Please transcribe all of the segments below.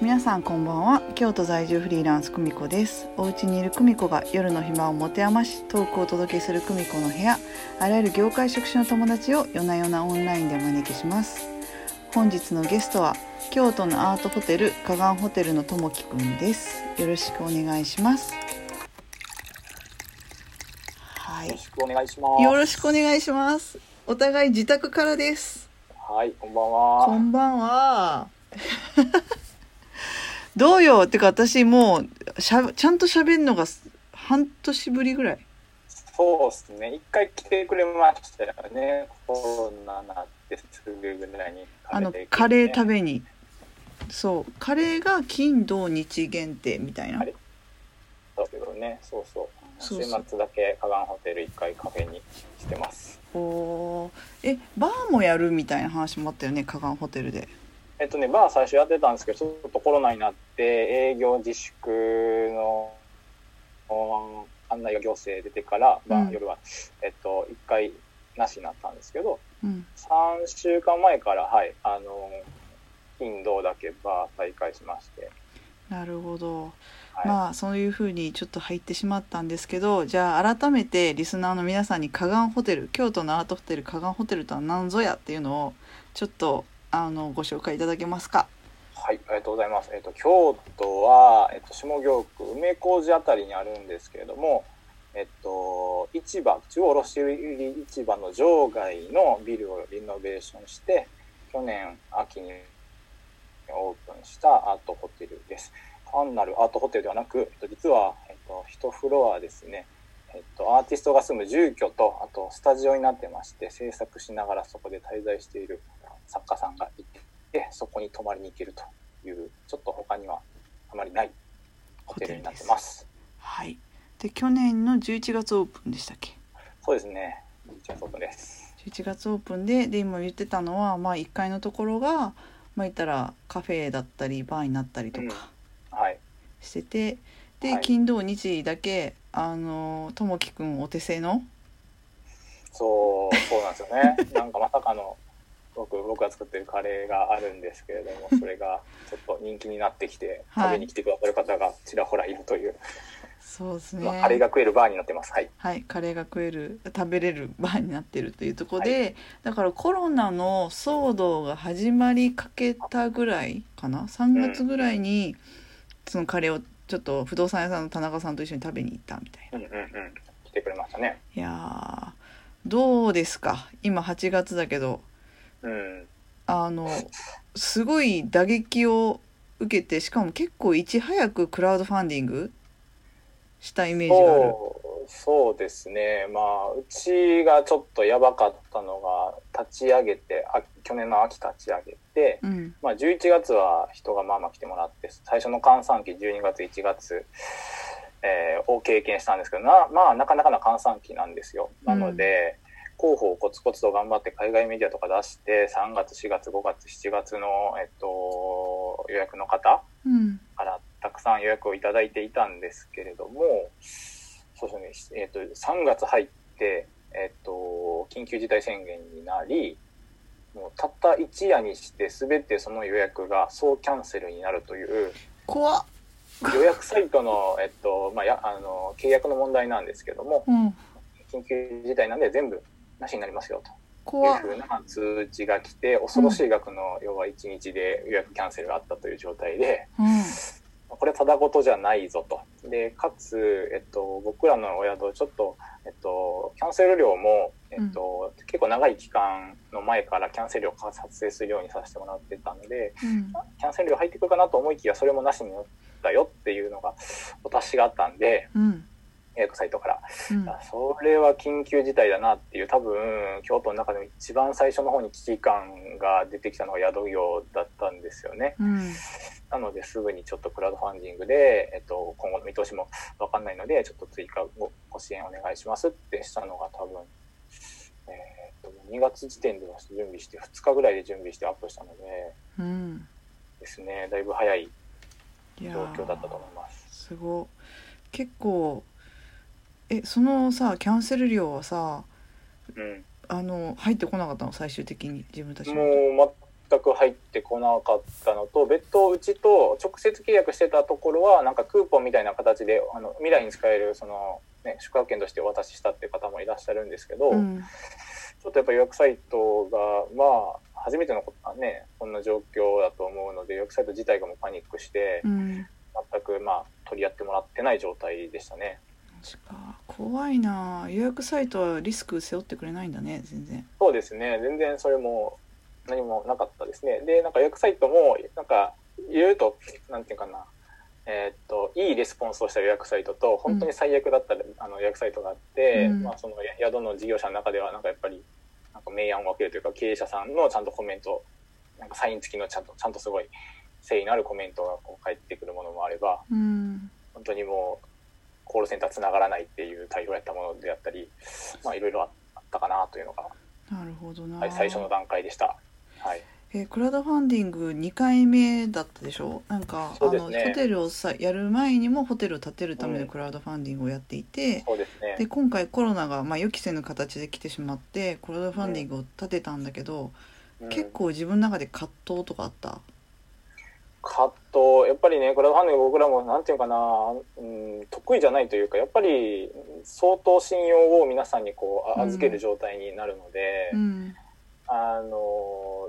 皆さんこんばんは。京都在住フリーランス久美子です。お家にいる久美子が夜の暇を持て余しトークをお届けする久美子の部屋。あらゆる業界職種の友達を夜な夜なオンラインでお招きします。本日のゲストは京都のアートホテル花岩ホテルのともきくんです。よろしくお願いします。はい。よろしくお願いします。よろしくお願いします。お互い自宅からです。はい、こんばんは。こんばんは。どうよってか私もうしゃちゃんと喋るのが半年ぶりぐらい。そうですね。一回来てくれましたよね。コロナなってすぐぐらいに、あのカレー食べべに。そうカレーが金土日限定みたいなだけどね。そうそう。週末だけ花岩ホテル一回カフェにしてます。おーえバーもやるみたいな話もあったよね花岩ホテルで。えっとね、バー最初やってたんですけど、ちょっとコロナになって営業自粛のお案内が行政出てから、まあうん夜は、えっと、一回なしになったんですけど、うん。3週間前から、はい、あの、金土だけバー再開しまして、なるほど。はい、まあそういうふうにちょっと入ってしまったんですけどじゃあ改めてリスナーの皆さんに花岩ホテル京都のアートホテル花岩ホテルとは何ぞやっていうのをちょっとあのご紹介いただけますか？はい、ありがとうございます。えっと、京都は、えっと、下京区梅小路あたりにあるんですけれども、えっと、市場、中央卸売市場の場外のビルをリノベーションして、去年秋にオープンしたアートホテルです。単なるアートホテルではなく、えっと、実は、えっと、一フロアですね、えっと、アーティストが住む住居と、あと、スタジオになってまして、制作しながらそこで滞在している作家さんがいて、そこに泊まりに行けるという、ちょっと他にはあまりないホテルになってます。はい。で去年の11月オープンでしたっけ？そうですね。一応外です。11月オープンでで今言ってたのは、まあ、1階のところが、まあ、言ったらカフェだったりバーになったりとかはい。してて、で、はい金土日だけあのともきくんお手製のそう、そうなんですよね。なんかまさかの、僕、僕が作ってるカレーがあるんですけれども、それがちょっと人気になってきて、はい食べに来てくださる方がちらほらいるという、そうですね、まあカレーが食えるバーになってます。はい。はい、カレーが食える食べれるバーになってるというところで、だからコロナの騒動が始まりかけたぐらいかな？3月ぐらいにそのカレーをちょっと不動産屋さんの田中さんと一緒に食べに行ったみたいな。うんうんうん。来てくれましたね。いやーどうですか？今8月だけどうん。あのすごい打撃を受けてしかも結構いち早くクラウドファンディングしたイメージがある。そうですね、まあ、うちがちょっとやばかったのが、立ち上げて、あ去年の秋立ち上げて、うんまあ、11月は人がまあまあ来てもらって、最初の閑散期12月、1月、えーを経験したんですけどな、まあ、なかなかな閑散期なんですよ。なので、広報をコツコツと頑張って海外メディアとか出して、3月、4月、5月、7月の、えっと、予約の方うん。からたくさん予約をいただいていたんですけれども、そうですね、えっ、と、3月入って、えっ、と、緊急事態宣言になり、もうたった一夜にして全てその予約が総キャンセルになるという、怖っ、予約サイトの、えっと、まあ、や、あの、契約の問題なんですけども、うん、緊急事態なんで全部なしになりますよ、と。いうふうな通知が来て、恐ろしい額の、要は1日で予約キャンセルがあったという状態で、うん。これただごとじゃないぞと。で、かつ、えっと、僕らのお宿、ちょっと、えっと、キャンセル料も、えっと、結構長い期間の前からキャンセル料を発生するようにさせてもらってたので、うん。キャンセル料入ってくるかなと思いきや、それもなしになったよっていうのがお達しがあったんで、うん予約サイトから。うんあそれは緊急事態だなっていう、多分、京都の中でも一番最初の方に危機感が出てきたのが宿業だったんですよね。うんなので、すぐにちょっとクラウドファンディングで、えっと、今後の見通しもわかんないので、ちょっと追加ごご支援お願いしますってしたのが多分、えーっと、2月時点では準備して、2日ぐらいで準備してアップしたので、うんですね、だいぶ早い状況だったと思います。すご結構えそのさキャンセル料はさうん。あの入ってこなかったの？最終的に自分たちの。もう全く入ってこなかったのと別途うちと直接契約してたところはなんかクーポンみたいな形であの未来に使えるその、ね、宿泊券としてお渡ししたっていう方もいらっしゃるんですけど、うん。ちょっとやっぱ予約サイトがまあ初めてのことね。こんな状況だと思うので予約サイト自体がもうパニックしてうん。全くまあ取り合ってもらってない状態でしたね。確か怖いな。予約サイトはリスク背負ってくれないんだね全然。そうですね。全然それも何もなかったですね。でなんか予約サイトもなんかいろいろとなんていうかな。えーっといいレスポンスをした予約サイトと本当に最悪だった、あの予約サイトがあって、うん。まあ、そのや宿の事業者の中ではなんかやっぱりなんか明暗を分けるというか経営者さんのちゃんとコメントなんかサイン付きのちゃんとちゃんとすごい誠意のあるコメントがこう返ってくるものもあればうん。本当にもうコールセンターつながらないっていう対応やったものであったりまあいろいろあったかなというのが、なるほどな、はい、最初の段階でした。はい。えークラウドファンディング2回目だったでしょ？なんか、あのホテルをさやる前にもホテルを建てるためうん。のクラウドファンディングをやっていて、そうですね。で今回コロナが、まあ、予期せぬ形で来てしまってクラウドファンディングを立てたんだけど、うん。結構自分の中で葛藤とかあった？葛藤やっぱりねクラウドファンディング僕らもなんていうかな、うん、得意じゃないというかやっぱり相当信用を皆さんにこう預ける状態になるので、うん。あの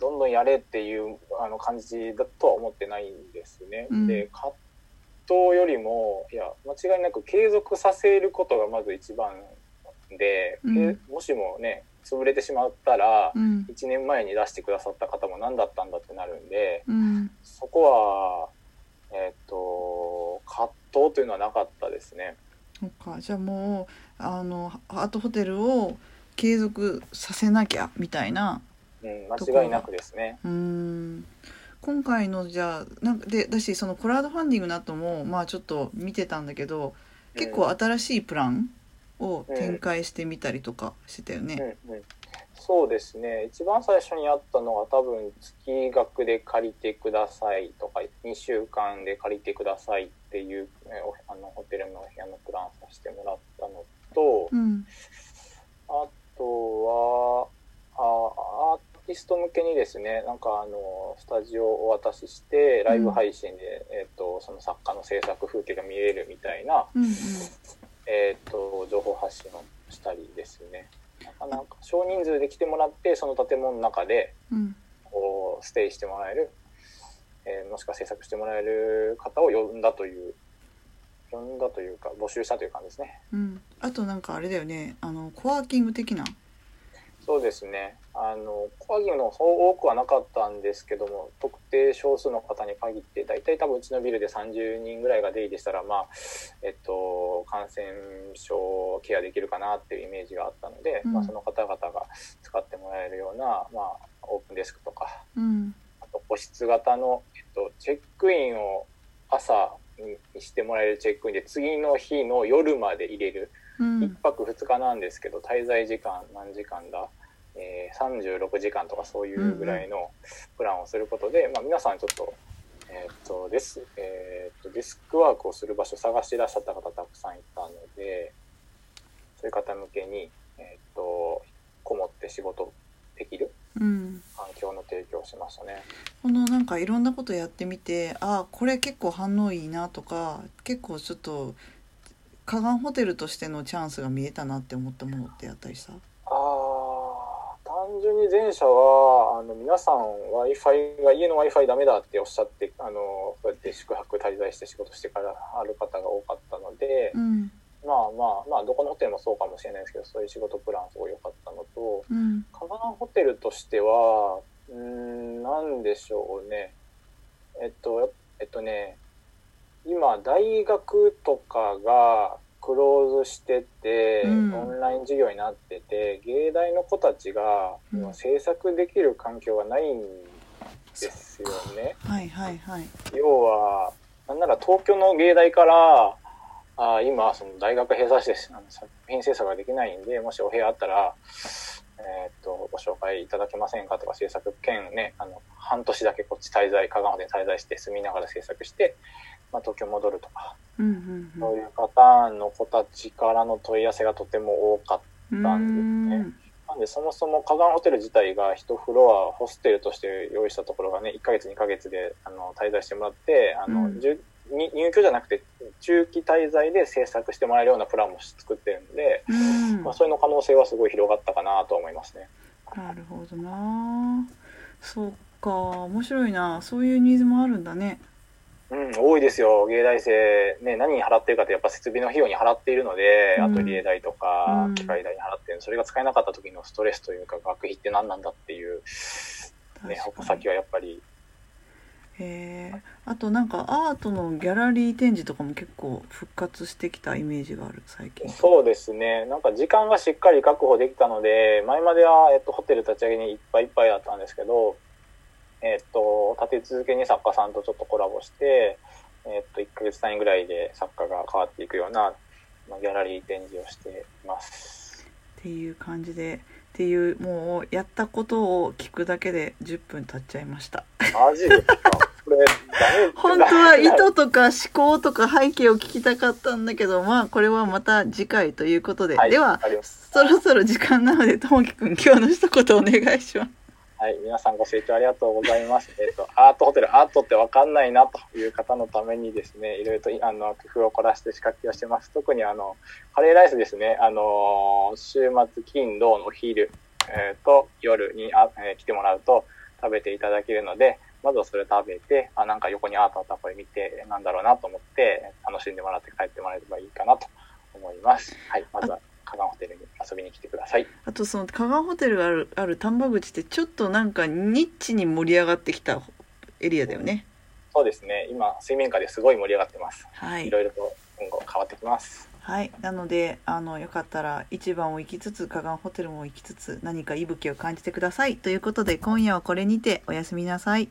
どんどんやれっていうあの感じだとは思ってないんですね。うん。で葛藤よりもいや間違いなく継続させることがまず一番で、うん。けもしもね潰れてしまったら、うん。1年前に出してくださった方も何だったんだってなるんでうんそこはえっ、と葛藤というのはなかったですね。そっかじゃあもうあのアートホテルを継続させなきゃみたいなうん、間違いなくですね。うーん今回のじゃあなんかでだしそのクラウドファンディングの後もまあちょっと見てたんだけど結構新しいプランを展開してみたりとかしてたよね。うんうん、そうですね。一番最初にあったのは多分月額で借りてくださいとか2週間で借りてくださいっていうえおあのホテルの部屋のプランさせてもらったのとうん。あとはあアーティスト向けにですねなんかあのスタジオをお渡ししてライブ配信で、えっとその作家の制作風景が見れるみたいな、うんうん。えー、と情報発信をしたりですねなかなか少人数で来てもらってその建物の中でうん。こうステイしてもらえる、えーもしくは制作してもらえる方を呼んだという呼んだというか募集したという感じですね。うん。あとなんかあれだよね。あのコワーキング的なそうですね。あのコアギムのそう多くはなかったんですけども特定少数の方に限って大体多分うちのビルで30人ぐらいが出入りしたらまあえっと感染症ケアできるかなっていうイメージがあったので、うん。まあ、その方々が使ってもらえるような、まあ、オープンデスクとかうん。あと個室型の、えっと、チェックインを朝にしてもらえるチェックインで次の日の夜まで入れる。うん。1泊2日なんですけど滞在時間何時間だ、えー36時間とかそういうぐらいのプランをすることで、まあ、皆さんちょっと,、えーっとデスえーっとデスクワークをする場所を探していらっしゃった方たくさんいたのでそういう方向けに、えーっとこもって仕事できるうん。環境の提供をしましたね。このなんかいろんなことやってみてあこれ結構反応いいなとか結構ちょっと河岸ホテルとしてのチャンスが見えたなって思ったものってやったりした？単純に前者はあの皆さん w i f i が家の w i f i ダメだっておっしゃってあのそうやって宿泊滞在して仕事してからある方が多かったので、うん。まあまあまあどこのホテルもそうかもしれないですけどそういう仕事プランすごい良かったのとうん。カバンホテルとしてはうーんなんでしょうね。えっとえっとね今大学とかがクローズしてて、うん。オンライン授業になってて芸大の子たちがうん。今制作できる環境がないんですよね。はいはいはい。要はなんなら東京の芸大からあ今その大学閉鎖して作品制作ができないんでもしお部屋あったら、えーっとご紹介いただけませんかとか制作兼ねあの半年だけこっち滞在香川で滞在して住みながら制作して、まあ、東京戻るとか、うんうんそういうパターンの子たちからの問い合わせがとても多かっうんたんですね。うん。なんで、そもそも火山ホテル自体が一フロアホステルとして用意したところがね、1ヶ月、2ヶ月であの滞在してもらって、あの、うん入居じゃなくて、中期滞在で制作してもらえるようなプランも作ってるんで、うん。まあ、それの可能性はすごい広がったかなと思いますね。なるほどな。そうか。面白いな。そういうニーズもあるんだね。うん、多いですよ。芸大生、ね、何に払ってるかってやっぱ設備の費用に払っているので、うん。アトリエ代とかうん、機械代に払ってる、それが使えなかった時のストレスというか、学費って何なんだっていう、ね、矛先はやっぱり、へえあとなんかアートのギャラリー展示とかも結構復活してきたイメージがある最近そうですね。なんか時間がしっかり確保できたので、前までは、えっと、ホテル立ち上げにいっぱいいっぱいだったんですけど、えっと、立て続けに作家さんとちょっとコラボして、えっと、1ヶ月単位ぐらいで作家が変わっていくような、まあ、ギャラリー展示をしています。っていう感じでっていうもうやったことを聞くだけで10分経っちゃいましたマジですか？これ、本当は意図とか思考とか背景を聞きたかったんだけどまあこれはまた次回ということで、はいではそろそろ時間なのでともきくん今日の一言お願いします。はい、皆さんご清聴ありがとうございます。えっ、と、アートホテル、アートってわかんないなという方のためにですね、いろいろとあの工夫を凝らして仕掛けをしてます。特にあの、カレーライスですね、あの、週末、金、土のお昼、えーと夜にあ、えー来てもらうと食べていただけるので、まずはそれ食べて、あ、なんか横にアートあったらこれ見て、なんだろうなと思って、楽しんでもらって帰ってもらえればいいかなと思います。はい、まずは、カガンホテルに遊びに来てください。あとその加賀ホテルがあるある丹波口ってちょっとなんかニッチに盛り上がってきたエリアだよねそうですね、今、水面下ですごい盛り上がってます。はいいろいろと今後変わってきます。はい、なのであのよかったら市場も行きつつ加賀ホテルも行きつつ何か息吹を感じてくださいということで今夜はこれにておやすみなさい